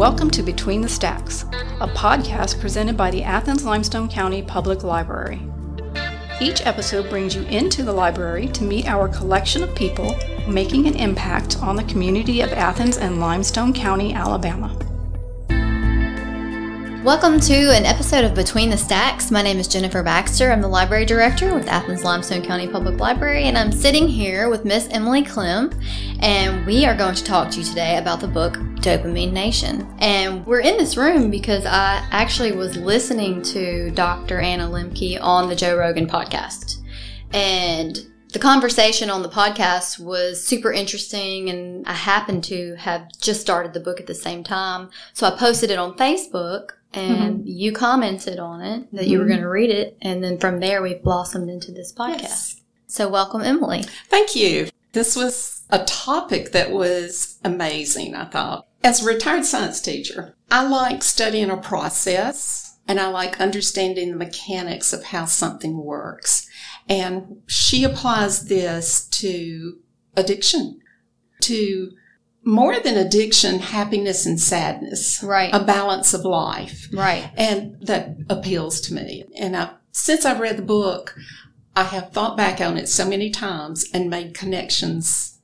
Welcome to Between the Stacks, a podcast presented by the Athens Limestone County Public Library. Each episode brings you into the library to meet our collection of people making an impact on the community of Athens and Limestone County, Alabama. Welcome to an episode of Between the Stacks. My name is Jennifer Baxter. I'm the library director with Athens Limestone County Public Library, and I'm sitting here with Miss Emily Clem, and we are going to talk to you today about the book Dopamine Nation. And we're in this room because I actually was listening to Dr. Anna Lembke on the Joe Rogan podcast. And the conversation on the podcast was super interesting and I happened to have just started the book at the same time. So I posted it on Facebook and mm-hmm. you commented on it that you mm-hmm. were going to read it. And then from there, we blossomed into this podcast. Yes. So welcome, Emily. Thank you. This was a topic that was amazing, I thought. As a retired science teacher, I like studying a process and I like understanding the mechanics of how something works. And she applies this to addiction, to more than addiction, happiness and sadness. Right. A balance of life. Right. And that appeals to me. And I, since I've read the book, I have thought back on it so many times and made connections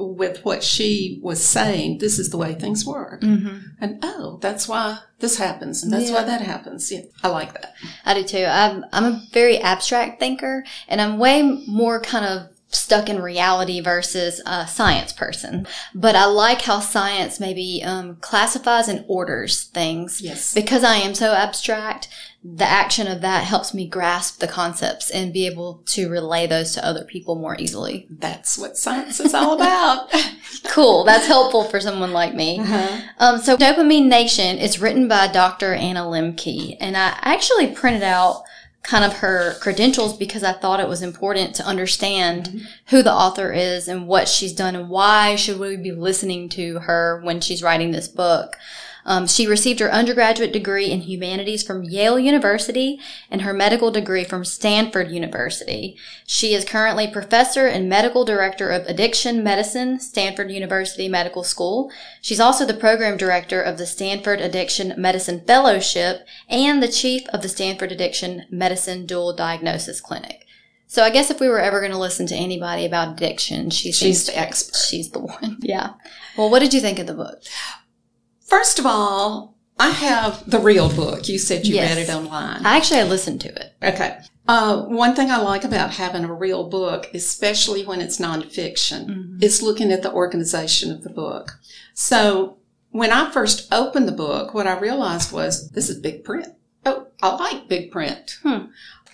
with what she was saying. This is the way things work. Mm-hmm. And oh, that's why this happens. And that's yeah. why that happens. Yeah. I like that. I do too. I'm, I'm a very abstract thinker and I'm way more kind of stuck in reality versus a science person. But I like how science maybe um, classifies and orders things. Yes. Because I am so abstract, the action of that helps me grasp the concepts and be able to relay those to other people more easily. That's what science is all about. cool. That's helpful for someone like me. Uh-huh. Um, so Dopamine Nation is written by Dr. Anna Lembke, and I actually printed out kind of her credentials because I thought it was important to understand mm-hmm. who the author is and what she's done and why should we be listening to her when she's writing this book. Um, she received her undergraduate degree in humanities from Yale University and her medical degree from Stanford University. She is currently professor and medical director of addiction medicine, Stanford University Medical School. She's also the program director of the Stanford Addiction Medicine Fellowship and the chief of the Stanford Addiction Medicine Dual Diagnosis Clinic. So I guess if we were ever going to listen to anybody about addiction, she she's the expert. She's the one. Yeah. Well, what did you think of the book? First of all, I have the real book. You said you yes. read it online. I actually listened to it. Okay. Uh, one thing I like about having a real book, especially when it's nonfiction, mm-hmm. is looking at the organization of the book. So when I first opened the book, what I realized was this is big print. Oh, I like big print. Hmm.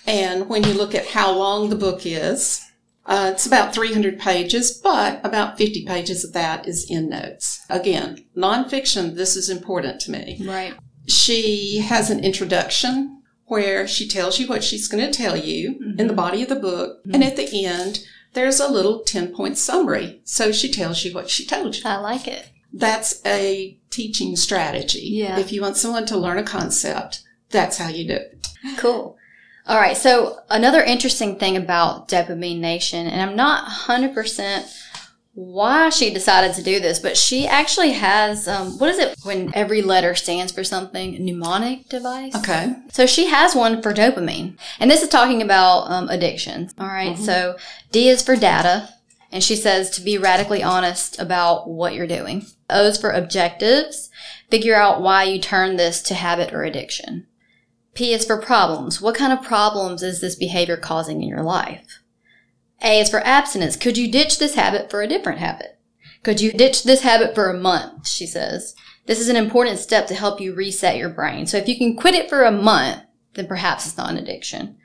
And when you look at how long the book is, uh, it's about 300 pages, but about 50 pages of that is in notes. Again, nonfiction, this is important to me. Right. She has an introduction where she tells you what she's going to tell you mm-hmm. in the body of the book. Mm-hmm. And at the end, there's a little 10 point summary. So she tells you what she told you. I like it. That's a teaching strategy. Yeah. If you want someone to learn a concept, that's how you do it. Cool. All right. So another interesting thing about Dopamine Nation, and I'm not 100% why she decided to do this, but she actually has, um, what is it when every letter stands for something? Mnemonic device? Okay. So she has one for dopamine. And this is talking about um, addiction. All right, mm-hmm. So D is for data. And she says to be radically honest about what you're doing. O is for objectives. Figure out why you turn this to habit or addiction. P is for problems. What kind of problems is this behavior causing in your life? A is for abstinence. Could you ditch this habit for a different habit? Could you ditch this habit for a month? She says. This is an important step to help you reset your brain. So if you can quit it for a month, then perhaps it's not an addiction.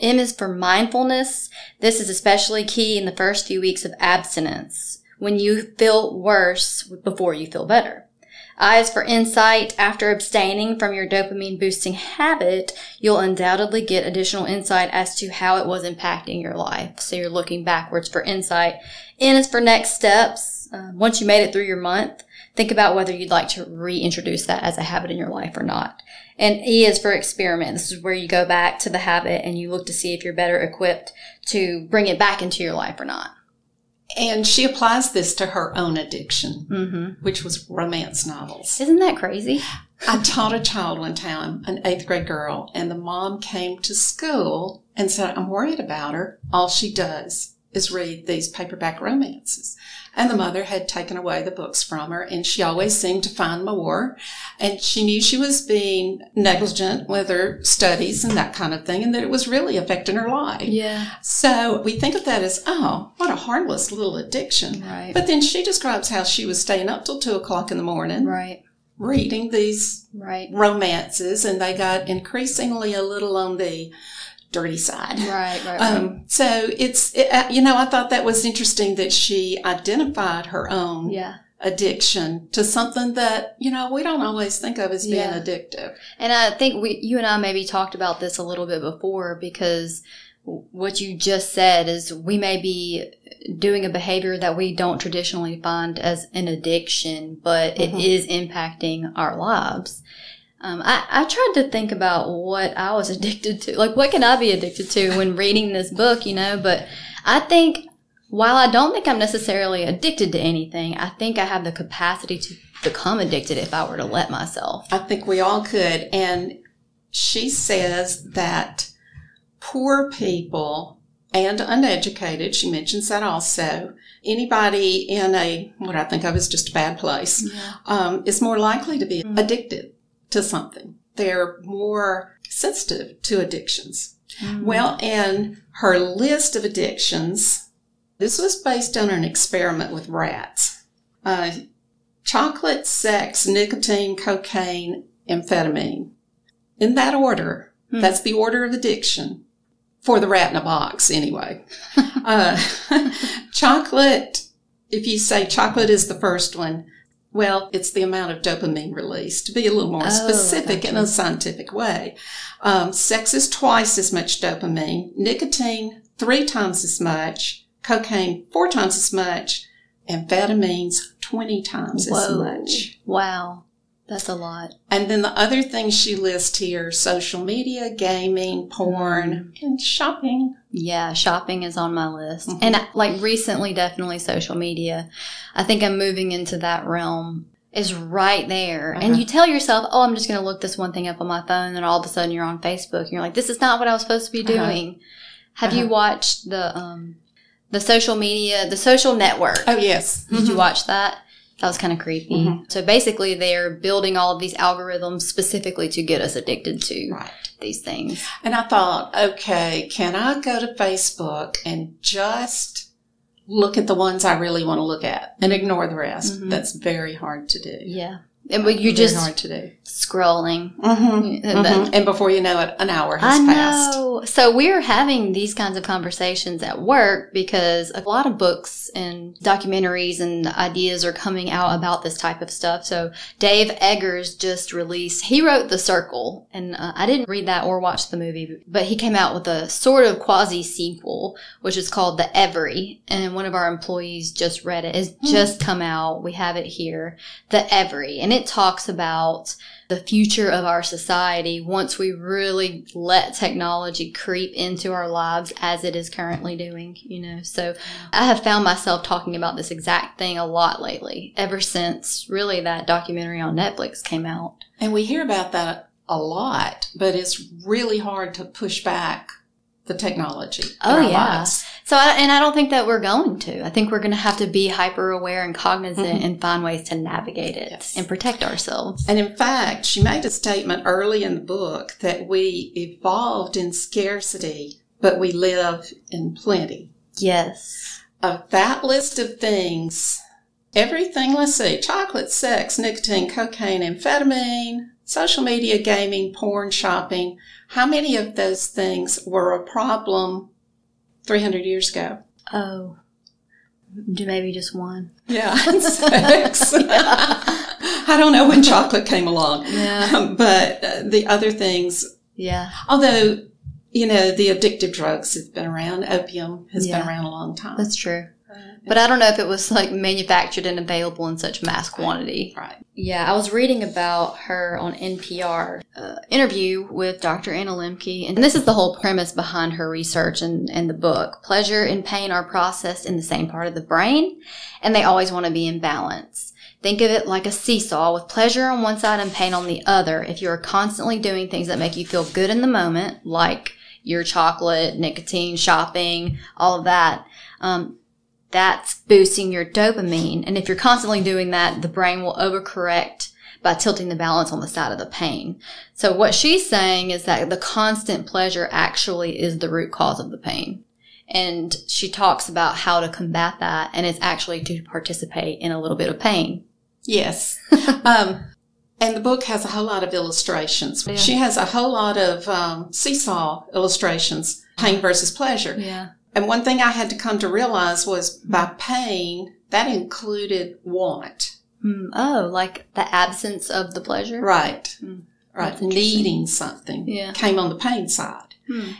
M is for mindfulness. This is especially key in the first few weeks of abstinence when you feel worse before you feel better. I is for insight. After abstaining from your dopamine boosting habit, you'll undoubtedly get additional insight as to how it was impacting your life. So you're looking backwards for insight. N is for next steps. Uh, once you made it through your month, think about whether you'd like to reintroduce that as a habit in your life or not. And E is for experiment. This is where you go back to the habit and you look to see if you're better equipped to bring it back into your life or not. And she applies this to her own addiction, Mm-hmm. which was romance novels. Isn't that crazy? I taught a child one time, an eighth grade girl, and the mom came to school and said, I'm worried about her. All she does is read these paperback romances. And the mother had taken away the books from her, and she always seemed to find more. And she knew she was being negligent with her studies and that kind of thing, and that it was really affecting her life. Yeah. So we think of that as, oh, what a harmless little addiction. Right. But then she describes how she was staying up till two o'clock in the morning right. reading these Right. romances, and they got increasingly a little on the dirty side. Right. Right. Right. Um, so it's, it, uh, you know, I thought that was interesting that she identified her own yeah. addiction to something that, you know, we don't always think of as being Yeah. addictive. And I think we, you and I maybe talked about this a little bit before because what you just said is we may be doing a behavior that we don't traditionally find as an addiction, but it Mhm. is impacting our lives. Um, I, I tried to think about what I was addicted to. Like, what can I be addicted to when reading this book, you know? But I think while I don't think I'm necessarily addicted to anything, I think I have the capacity to become addicted if I were to let myself. I think we all could. And she says that poor people and uneducated, she mentions that also, anybody in a, what I think of as just a bad place, um, is more likely to be Mhm. addicted to something. They're more sensitive to addictions. Mm. Well, and her list of addictions, this was based on an experiment with rats. Uh, chocolate, sex, nicotine, cocaine, amphetamine. In that order, Hmm. that's the order of addiction for the rat in a box, anyway. uh, chocolate, if you say chocolate is the first one, well, it's the amount of dopamine released. To be a little more Oh, specific in a scientific way, um, sex is twice as much dopamine, nicotine three times as much, cocaine four times as much, amphetamines 20 times as much. Wow. That's a lot. And then the other things she lists here social media, gaming, porn, and shopping. Yeah, shopping is on my list. Mhm. And like recently, definitely social media. I think I'm moving into that realm. Is right there. And Uh-huh. you tell yourself, oh, I'm just going to look this one thing up on my phone. And all of a sudden you're on Facebook and you're like, this is not what I was supposed to be Uh-huh. doing. Have you Uh-huh. watched the, um, the social media, the social network? Oh, yes. Did you watch that? That was kind of creepy. Mhm. So basically, they're building all of these algorithms specifically to get us addicted to Right. these things. And I thought, okay, can I go to Facebook and just look at the ones I really want to look at and ignore the rest? Mhm. That's very hard to do. Yeah. And but you're Very just hard to do. scrolling. Mm-hmm. And then- And before you know it, an hour has I passed. So we're having these kinds of conversations at work because a lot of books and documentaries and ideas are coming out about this type of stuff. So Dave Eggers just released, he wrote The Circle and uh, I didn't read that or watch the movie, but he came out with a sort of quasi sequel, which is called The Every. And one of our employees just read it. It's just come out. We have it here. The Every. And it talks about the future of our society once we really let technology creep into our lives as it is currently doing, you know. So I have found myself talking about this exact thing a lot lately, ever since really that documentary on Netflix came out. And we hear about that a lot, but it's really hard to push back the technology. in Oh, our yeah. lives. So, I, and I don't think that we're going to. I think we're going to have to be hyper aware and cognizant Mhm. and find ways to navigate it Yes. and protect ourselves. And in fact, she made a statement early in the book that we evolved in scarcity, but we live in plenty. Yes. Of that list of things, everything, let's see, chocolate, sex, nicotine, cocaine, amphetamine, social media, gaming, porn, shopping, how many of those things were a problem 300 years ago? Oh. Do maybe just one. Yeah, sex. I don't know when chocolate came along. Yeah. but uh, the other things, Yeah. although, you know, the addictive drugs have been around, opium has Yeah. been around a long time. That's true. But I don't know if it was like manufactured and available in such mass quantity. Right. Yeah, I was reading about her on NPR uh, interview with Dr. Anna Lembke, and this is the whole premise behind her research and, and the book. Pleasure and pain are processed in the same part of the brain, and they always want to be in balance. Think of it like a seesaw with pleasure on one side and pain on the other. If you are constantly doing things that make you feel good in the moment, like your chocolate, nicotine, shopping, all of that, um, that's boosting your dopamine. And if you're constantly doing that, the brain will overcorrect by tilting the balance on the side of the pain. So what she's saying is that the constant pleasure actually is the root cause of the pain. And she talks about how to combat that and it's actually to participate in a little bit of pain. Yes. um, and the book has a whole lot of illustrations. Yeah. She has a whole lot of um, seesaw illustrations, pain versus pleasure. Yeah. And one thing I had to come to realize was by pain, that included want. Hmm. Oh, like the absence of the pleasure? Right. Hmm. Right. Needing something Yeah. came on the pain side. Hmm.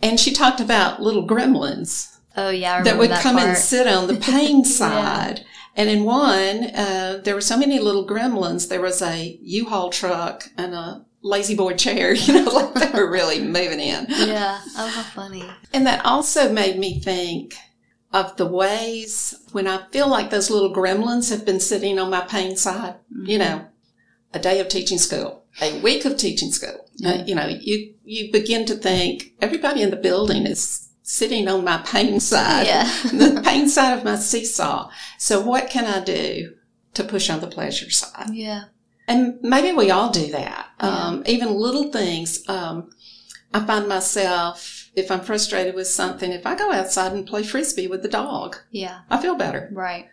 And she talked about little gremlins Oh, yeah. I that would that come part. and sit on the pain side. And in one, uh, there were so many little gremlins. There was a U-Haul truck and a La-Z-Boy chair, you know, like they were really moving in. Yeah. Oh, how funny. And that also made me think of the ways when I feel like those little gremlins have been sitting on my pain side, you know, a day of teaching school, a week of teaching school. Uh, you know, you, you begin to think everybody in the building is sitting on my pain side, Yeah. the pain side of my seesaw. So what can I do to push on the pleasure side? Yeah. And maybe we all do that. Um, even little things. Um, I find myself, if I'm frustrated with something, if I go outside and play frisbee with the dog, Yeah. I feel better. Right.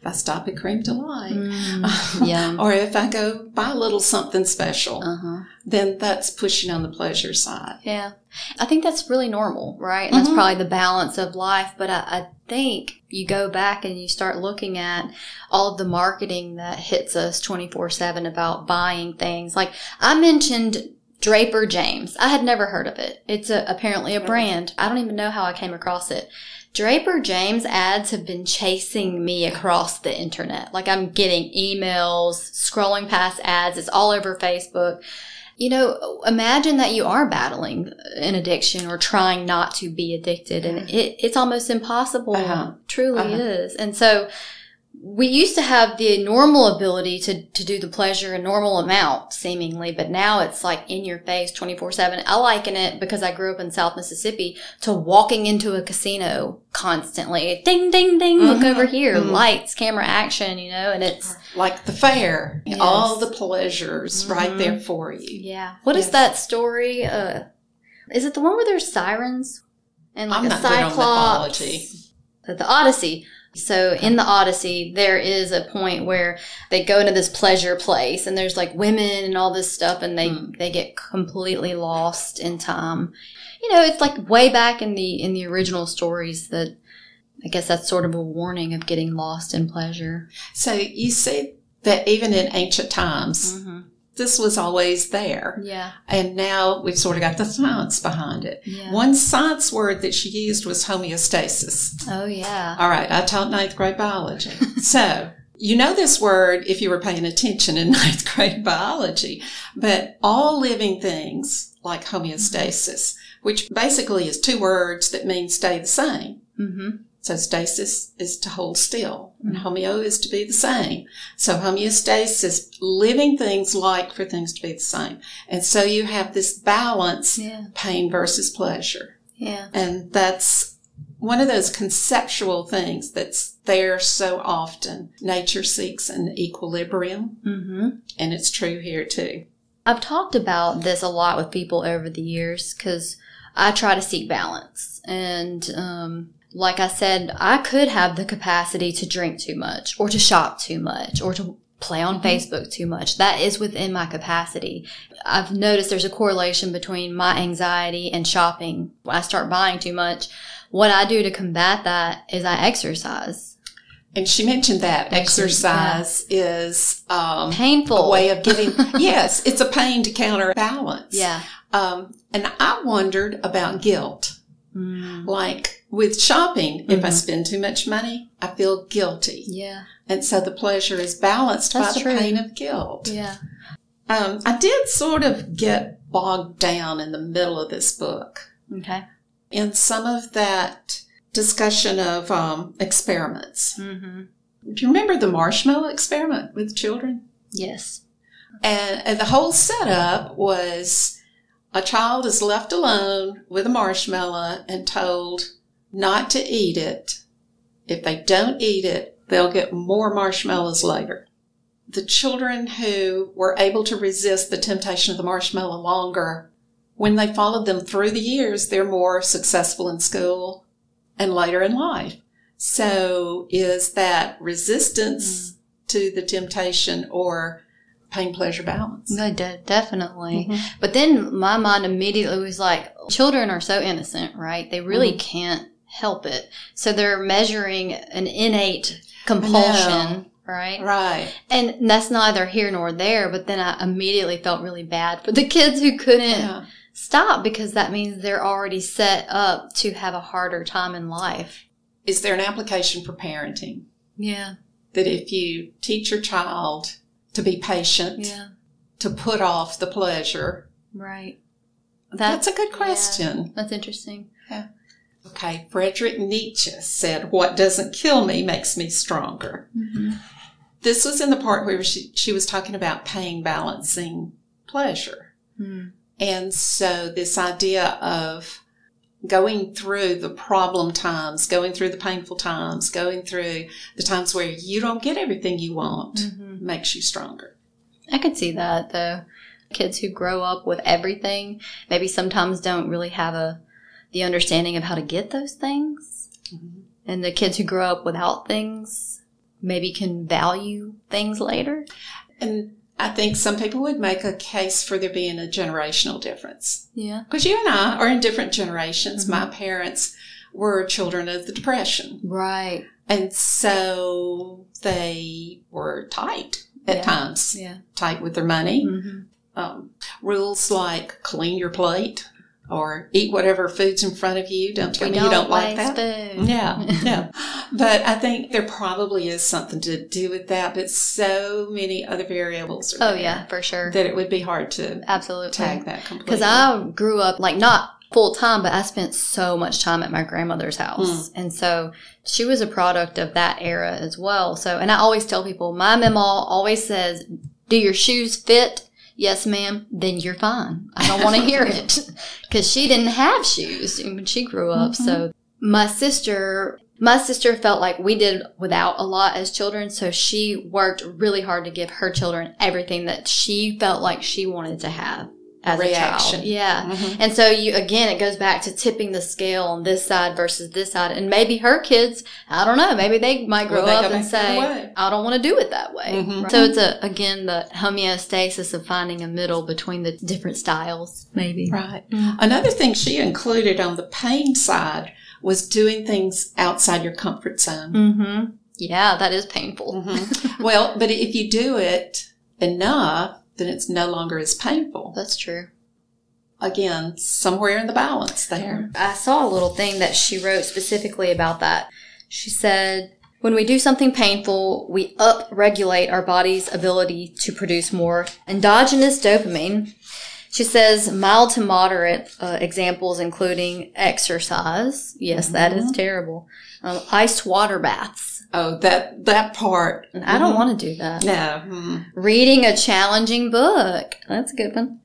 If I stop at Kreme Delite, Mm, yum. or if I go buy a little something special, Uh huh. then that's pushing on the pleasure side. Yeah. I think that's really normal, right? And that's probably the balance of life. But I, I think you go back and you start looking at all of the marketing that hits us 24 7 about buying things. Like I mentioned Draper James. I had never heard of it. It's a, apparently a brand. I don't even know how I came across it. Draper James ads have been chasing me across the internet. Like I'm getting emails, scrolling past ads. It's all over Facebook. You know, imagine that you are battling an addiction or trying not to be addicted, and it, it's almost impossible. Uh-huh. Truly Uh-huh. is. And so we used to have the normal ability to, to do the pleasure a normal amount, seemingly, but now it's like in your face 24 7. I liken it because I grew up in South Mississippi to walking into a casino constantly. Ding, ding, ding, look Mhm. over here, Mhm. lights, camera action, you know, and it's, Like the fair, Yes. all the pleasures right Mhm. there for you. yeah. What is Yes. that story? Uh, is it the one where there's sirens? And like I'm a not good on cyclops? The Odyssey. So in the Odyssey, there is a point where they go into this pleasure place, and there's like women and all this stuff, and they Hmm. they get completely lost in time. You know, it's like way back in the in the original stories that I guess that's sort of a warning of getting lost in pleasure. So you see that even in ancient times, Mm-hmm. This was always there. Yeah, And now we've sort of got the science behind it. yeah. One science word that she used was homeostasis. Oh yeah. All right, I taught ninth grade biology. so you know this word if you were paying attention in ninth grade biology, but all living things like homeostasis, which basically is two words that mean stay the same. Mm-hmm. So stasis is to hold still, and homeo is to be the same. So homeostasis, living things like for things to be the same. And so you have this balance, Yeah. pain versus pleasure. Yeah. And that's one of those conceptual things that's there so often. Nature seeks an equilibrium, Mm-hmm. and it's true here too. I've talked about this a lot with people over the years because I try to seek balance. And um, like I said, I could have the capacity to drink too much or to shop too much or to play on Facebook too much. That is within my capacity. I've noticed there's a correlation between my anxiety and shopping. When I start buying too much, what I do to combat that is I exercise. And she mentioned that exercise is um, Painful. a way of getting, yes, it's a pain to counterbalance. Yeah. Um, and I wondered about guilt. Mm. Like with shopping, if I Mhm. spend too much money, I feel guilty. Yeah. And so the pleasure is balanced That's by the true. pain of guilt. Yeah. Um, I did sort of get bogged down in the middle of this book Okay. in some of that discussion of um, experiments. Mm-hmm. Do you remember the marshmallow experiment with children? Yes. And, and the whole setup was a child is left alone with a marshmallow and told not to eat it. If they don't eat it, they'll get more marshmallows later. The children who were able to resist the temptation of the marshmallow longer, when they followed them through the years, they're more successful in school and later in life. So is that resistance mm. to the temptation or pain pleasure balance? No, de- definitely. Mhm. But then my mind immediately was like, children are so innocent, right? They really Mhm. can't help it. So they're measuring an innate compulsion, right? Right. And that's neither here nor there. But then I immediately felt really bad for the kids who couldn't Yeah. stop because that means they're already set up to have a harder time in life. Is there an application for parenting Yeah. that if you teach your child to be patient, Yeah. to put off the pleasure? Right. That's a good yeah. question. That's interesting. Okay, Frederick Nietzsche said, What doesn't kill me makes me stronger. Mm-hmm. This was in the part where she, she was talking about pain balancing pleasure. Mm. And so this idea of going through the problem times, going through the painful times, going through the times where you don't get everything you want Mm-hmm. makes you stronger. I could see that though. Kids who grow up with everything maybe sometimes don't really have a the understanding of how to get those things. Mhm. And the kids who grow up without things maybe can value things later. And I think some people would make a case for there being a generational difference. Yeah. Because you and I are in different generations. Mhm. My parents were children of the Depression. Right. And so they were tight at Yeah. times, Yeah. tight with their money. Mm-hmm. Um, rules like clean your plate or eat whatever food's in front of you. Don't tell me you don't like that. Food. Yeah, yeah. But I think there probably is something to do with that, but so many other variables Oh yeah, for sure. that it would be hard to Absolutely. tag that completely. Because I grew up like not full time, but I spent so much time at my grandmother's house. Hmm. And so she was a product of that era as well. So, and I always tell people, my mama always says, Do your shoes fit? Yes, ma'am. Then you're fine. I don't want to hear it. Because she didn't have shoes when she grew up. Mm-hmm. So my sister, my sister felt like we did without a lot as children. So she worked really hard to give her children everything that she felt like she wanted to have as a child. Yeah. Mhm. And so you again, it goes back to tipping the scale on this side versus this side, and maybe her kids, I don't know, maybe they might grow Well, they up and back the other say. I don't want to do it that way. Mhm. So it's a again the homeostasis of finding a middle between the different styles, maybe. Right. Mm. Another thing she included on the pain side was doing things outside your comfort zone. Mm-hmm. Yeah, that is painful. Mhm. well, but if you do it enough, then it's no longer as painful. That's true. Again, somewhere in the balance there. I saw a little thing that she wrote specifically about that. She said, when we do something painful, we up regulate our body's ability to produce more endogenous dopamine. She says mild to moderate uh, examples including exercise. Yes, that is terrible. Um, iced water baths. Oh, that that part. I don't Mhm. want to do that. No. mm. Reading a challenging book. That's a good one.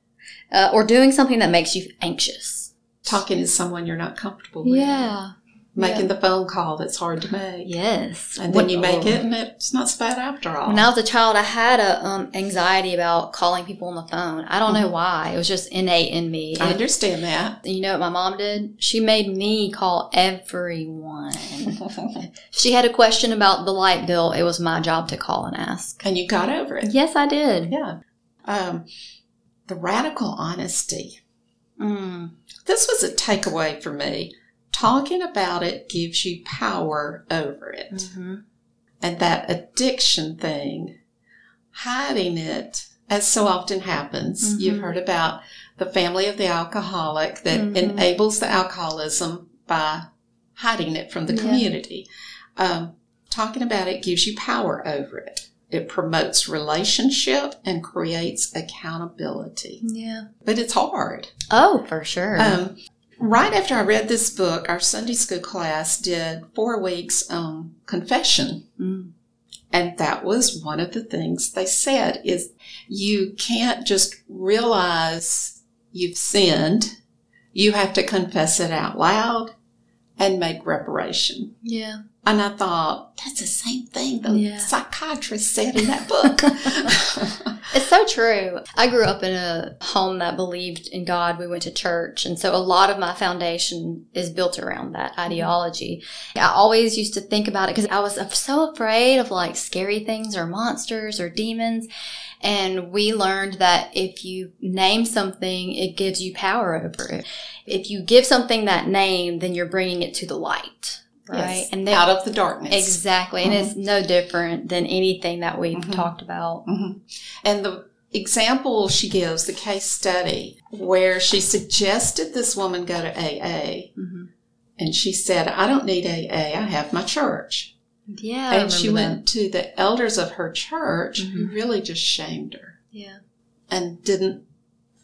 Uh, or doing something that makes you anxious. Talking to someone you're not comfortable with. Yeah. Making the phone call that's hard to make. Yes. And then When- you make oh. it and it's not so bad after all. When I was a child, I had a um, anxiety about calling people on the phone. I don't know why. It was just innate in me. Mm-hmm. I And understand that. you know what my mom did? She made me call everyone. she had a question about the light bill, it was my job to call and ask. and you got over it. Yes, I did. Yeah. Um, the radical honesty. Mm. This was a takeaway for me. Talking about it gives you power over it. Mhm. And that addiction thing, hiding it, as so often happens. Mhm. You've heard about the family of the alcoholic that Mhm. enables the alcoholism by hiding it from the Yeah. community. Um, talking about it gives you power over it. It promotes relationship and creates accountability. Yeah. But it's hard. Oh, for sure. Um, right after I read this book, our Sunday school class did four weeks on confession. Mm. And that was one of the things they said is you can't just realize you've sinned. You have to confess it out loud and make reparation. yeah. And I thought, that's the same thing the Yeah. psychiatrist said in that book. It's so true. I grew up in a home that believed in God. We went to church. And so a lot of my foundation is built around that mm-hmm. ideology. I always used to think about it because I was so afraid of like scary things or monsters or demons. And we learned that if you name something, it gives you power over it. If you give something that name, then you're bringing it to the light. Right. Yes, And then, out of the darkness. exactly. And it's no different than anything that we've Mhm. talked about. Mhm. And the example she gives, the case study, where she suggested this woman go to AA, hmm and she said, I don't need AA, I have my church. Yeah. And she remember went to the elders of her church who Mhm. really just shamed her. Yeah. and didn't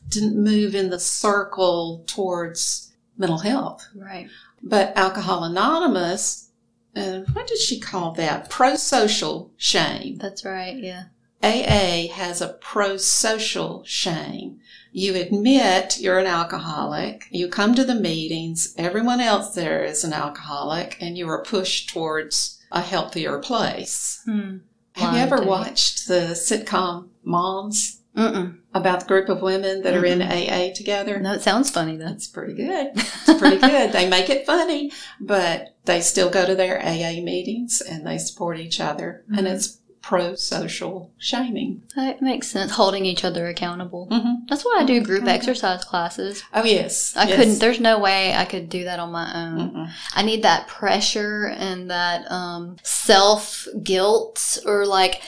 didn't move in the circle towards mental health. Right. But Alcohol Anonymous, and what did she call that? Pro social shame. That's right. Yeah. AA has a pro social shame. You admit you're an alcoholic, you come to the meetings, everyone else there is an alcoholic, and you are pushed towards a healthier place. Hmm. Have you ever watched the sitcom Moms Mm-mm. About the group of women that are in AA together? No, it sounds funny though. That's pretty good. It's pretty good. they make it funny, but they still go to their AA meetings and they support each other. And Mhm. it's pro social shaming. That makes sense. Holding each other accountable. Mm-hmm. That's why I do group Mhm. exercise classes. Oh, yes. I yes. couldn't. There's no way I could do that on my own. Mm-mm. I need that pressure and that um, self guilt or like.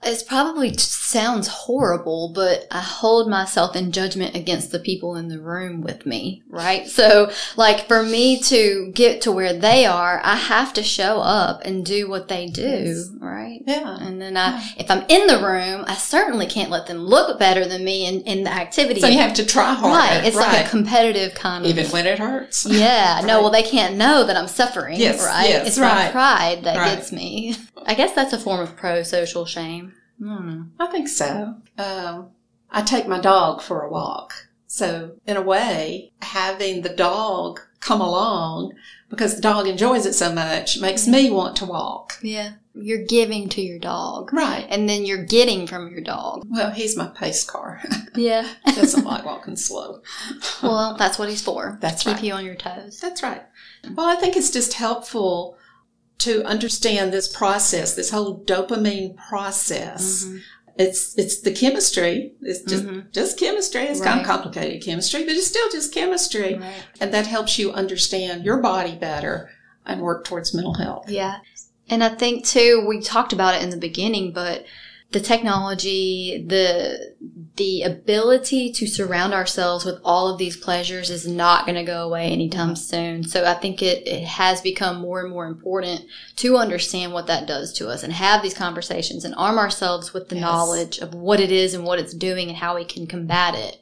It's probably sounds horrible, but I hold myself in judgment against the people in the room with me, right? So, like, for me to get to where they are, I have to show up and do what they do, Yes. right? Yeah. And then I, if I'm in the room, I certainly can't let them look better than me in, in the activity. So you have to try harder. right. It's like a competitive kind of. even when it hurts. yeah. No, well, they can't know that I'm suffering. Yes, Right. yes, it's right. my pride that Right. gets me. I guess that's a form of pro social shame. I. I think so. Um, I take my dog for a walk. So, in a way, having the dog come along because the dog enjoys it so much makes me want to walk. Yeah. You're giving to your dog. Right. And then you're getting from your dog. Well, he's my pace car. Yeah. He doesn't like walking slow. well, that's what he's for. That's Keep right. you on your toes. That's right. Well, I think it's just helpful to understand this process, this whole dopamine process. Mhm. It's it's the chemistry. It's just Mhm. just chemistry. It's kind of complicated chemistry, but it's still just chemistry, Right. and that helps you understand your body better and work towards mental health. Yeah. And I think too, we talked about it in the beginning, but the technology, the the ability to surround ourselves with all of these pleasures is not going to go away anytime soon. So I think it, it has become more and more important to understand what that does to us and have these conversations and arm ourselves with the Yes. knowledge of what it is and what it's doing and how we can combat it.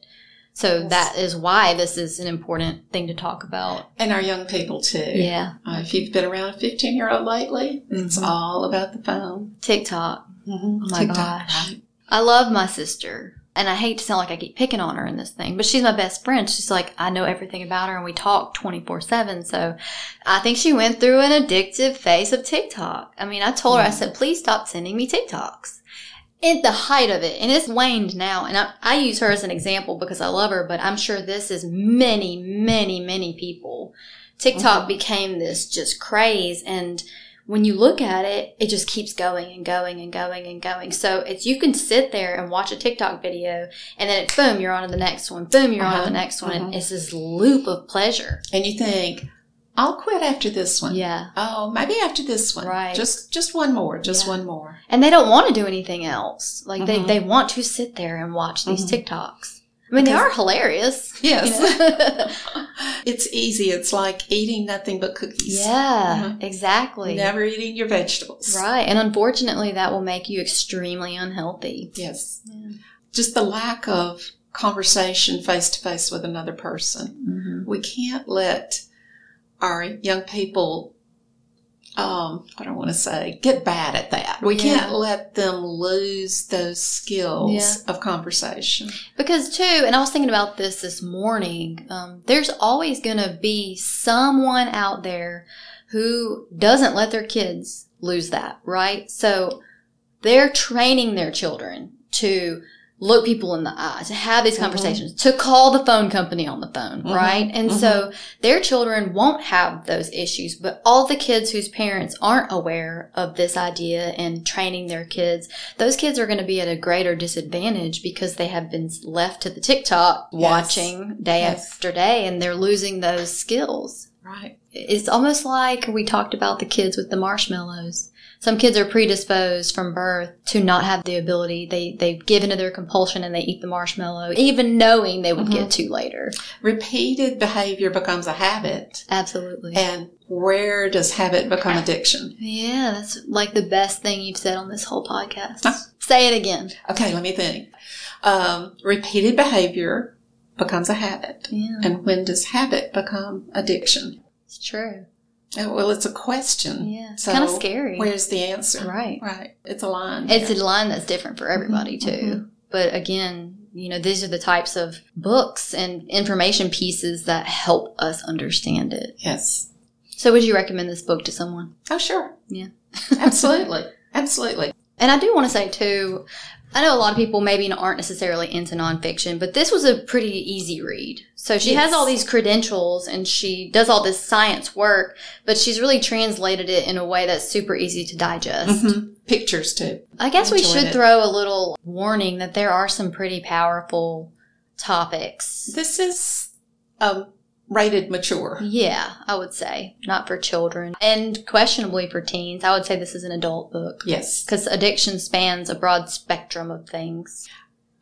So Yes. that is why this is an important thing to talk about. And our young people too. Yeah. Uh, if you've been around a 15 year old lately, it's Mhm. all about the phone. TikTok. Mm-hmm. Oh my gosh. I love my sister. And I hate to sound like I keep picking on her in this thing, but she's my best friend. She's like, I know everything about her and we talk 24 7. So I think she went through an addictive phase of TikTok. I mean, I told her, I said, please stop sending me TikToks. At the height of it, and it's waned now. And I, I use her as an example because I love her, but I'm sure this is many, many, many people. TikTok Mhm. became this just craze and when you look at it, it just keeps going and going and going and going. So it's you can sit there and watch a TikTok video, and then it's boom, you're on to the next one. Boom, you're on to Uh-huh, the next one. Uh-huh. it's this loop of pleasure. And you think, I'll quit after this one. Yeah, Oh, maybe after this one. Right. Just just one more. Just Yeah. one more. and they don't want to do anything else. Like they Mhm. they want to sit there and watch these Mhm. TikToks. I mean, they are hilarious. Yes. you know? it's easy. It's like eating nothing but cookies. yeah, Mhm. exactly. Never eating your vegetables. Right. And unfortunately, that will make you extremely unhealthy. Yes. Yeah. Just the lack of conversation face to face with another person. Mm-hmm. We can't let our young people, um, I want to say, get bad at that. We Yeah. can't let them lose those skills Yeah. of conversation. Because, too, and I was thinking about this this morning, um, there's always going to be someone out there who doesn't let their kids lose that, right? So they're training their children to look people in the eye, to have these Mhm. conversations, to call the phone company on the phone, Mhm. right? And so their children won't have those issues, but all the kids whose parents aren't aware of this idea and training their kids, those kids are going to be at a greater disadvantage because they have been left to the TikTok Yes. watching day Yes. after day and they're losing those skills. Right. It's almost like we talked about the kids with the marshmallows. Some kids are predisposed from birth to not have the ability. They they give into their compulsion and they eat the marshmallow, even knowing they would Mhm. get to later. Repeated behavior becomes a habit. Absolutely. And where does habit become addiction? Yeah, that's like the best thing you've said on this whole podcast. Huh? Say it again. Okay, let me think. Um, repeated behavior becomes a habit. Yeah, And when does habit become addiction? it's true. Oh, Well, it's a question. Yeah, it's So, kind of scary. Where's the answer? Right. Right. It's a line. It's a line that's different for everybody Mhm, too. mhm. But again, you know, these are the types of books and information pieces that help us understand it. yes. So, would you recommend this book to someone? Oh, sure. Yeah. Absolutely. Absolutely. And I do want to say too, I know a lot of people maybe aren't necessarily into nonfiction, but this was a pretty easy read. So she has all these credentials and she does all this science work, but she's really translated it in a way that's super easy to digest. Mhm. Pictures too. I guess we should it. throw a little warning that there are some pretty powerful topics. This is um, rated mature. Yeah, I would say. Not for children and questionably for teens. I would say this is an adult book Yes. because addiction spans a broad spectrum of things.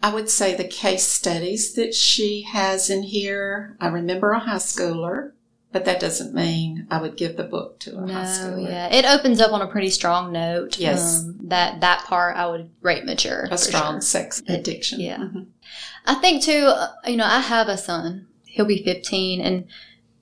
I would say the case studies that she has in here. I remember a high schooler, but that doesn't mean I would give the book to a high schooler. yeah, it opens up on a pretty strong note. Yes. um, that that part I would rate mature. A strong sure. sex addiction. yeah. Mhm. I think too. uh, You know, I have a son. He'll be fifteen, and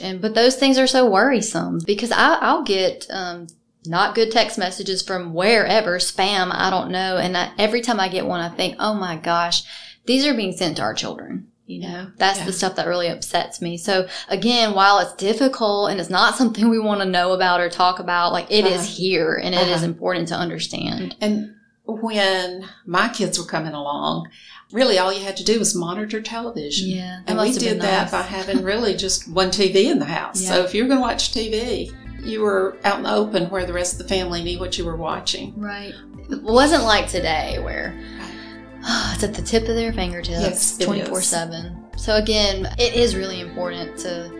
and but those things are so worrisome because I I'll get um not good text messages from wherever spam I don't know, and I, every time I get one, I think, oh my gosh, these are being sent to our children. You know, that's Yeah. the stuff that really upsets me. So again, while it's difficult and it's not something we want to know about or talk about, like it is Uh-huh. here and it is Uh-huh. important to understand. And when my kids were coming along, really all you had to do was monitor television. Yeah, And we did that nice. by having really just one TV in the house. Yeah. So if you were going to watch TV, you were out in the open where the rest of the family knew what you were watching. Right. It wasn't like today where it's at the tip of their fingertips is. 24 7. So, again, it is really important to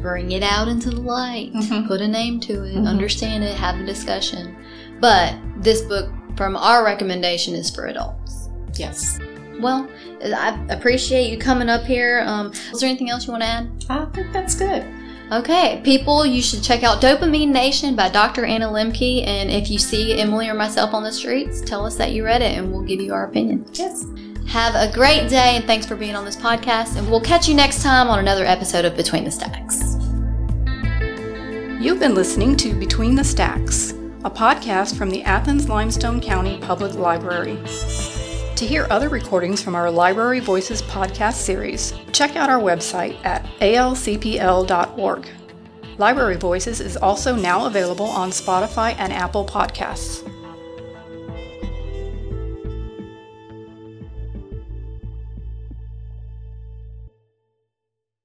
bring it out into the light, Mhm. put a name to it, Mhm. understand it, have a discussion. But this book, from our recommendation, is for adults. Yes. Well, I appreciate you coming up here. Um, is there anything else you want to add? I think that's good. Okay, people, you should check out Dopamine Nation by Dr. Anna Lembke. And if you see Emily or myself on the streets, tell us that you read it and we'll give you our opinion. Yes. Have a great day and thanks for being on this podcast. And we'll catch you next time on another episode of Between the Stacks. You've been listening to Between the Stacks, a podcast from the Athens Limestone County Public Library. To hear other recordings from our Library Voices podcast series, check out our website at alcpl.org. Library Voices is also now available on Spotify and Apple Podcasts.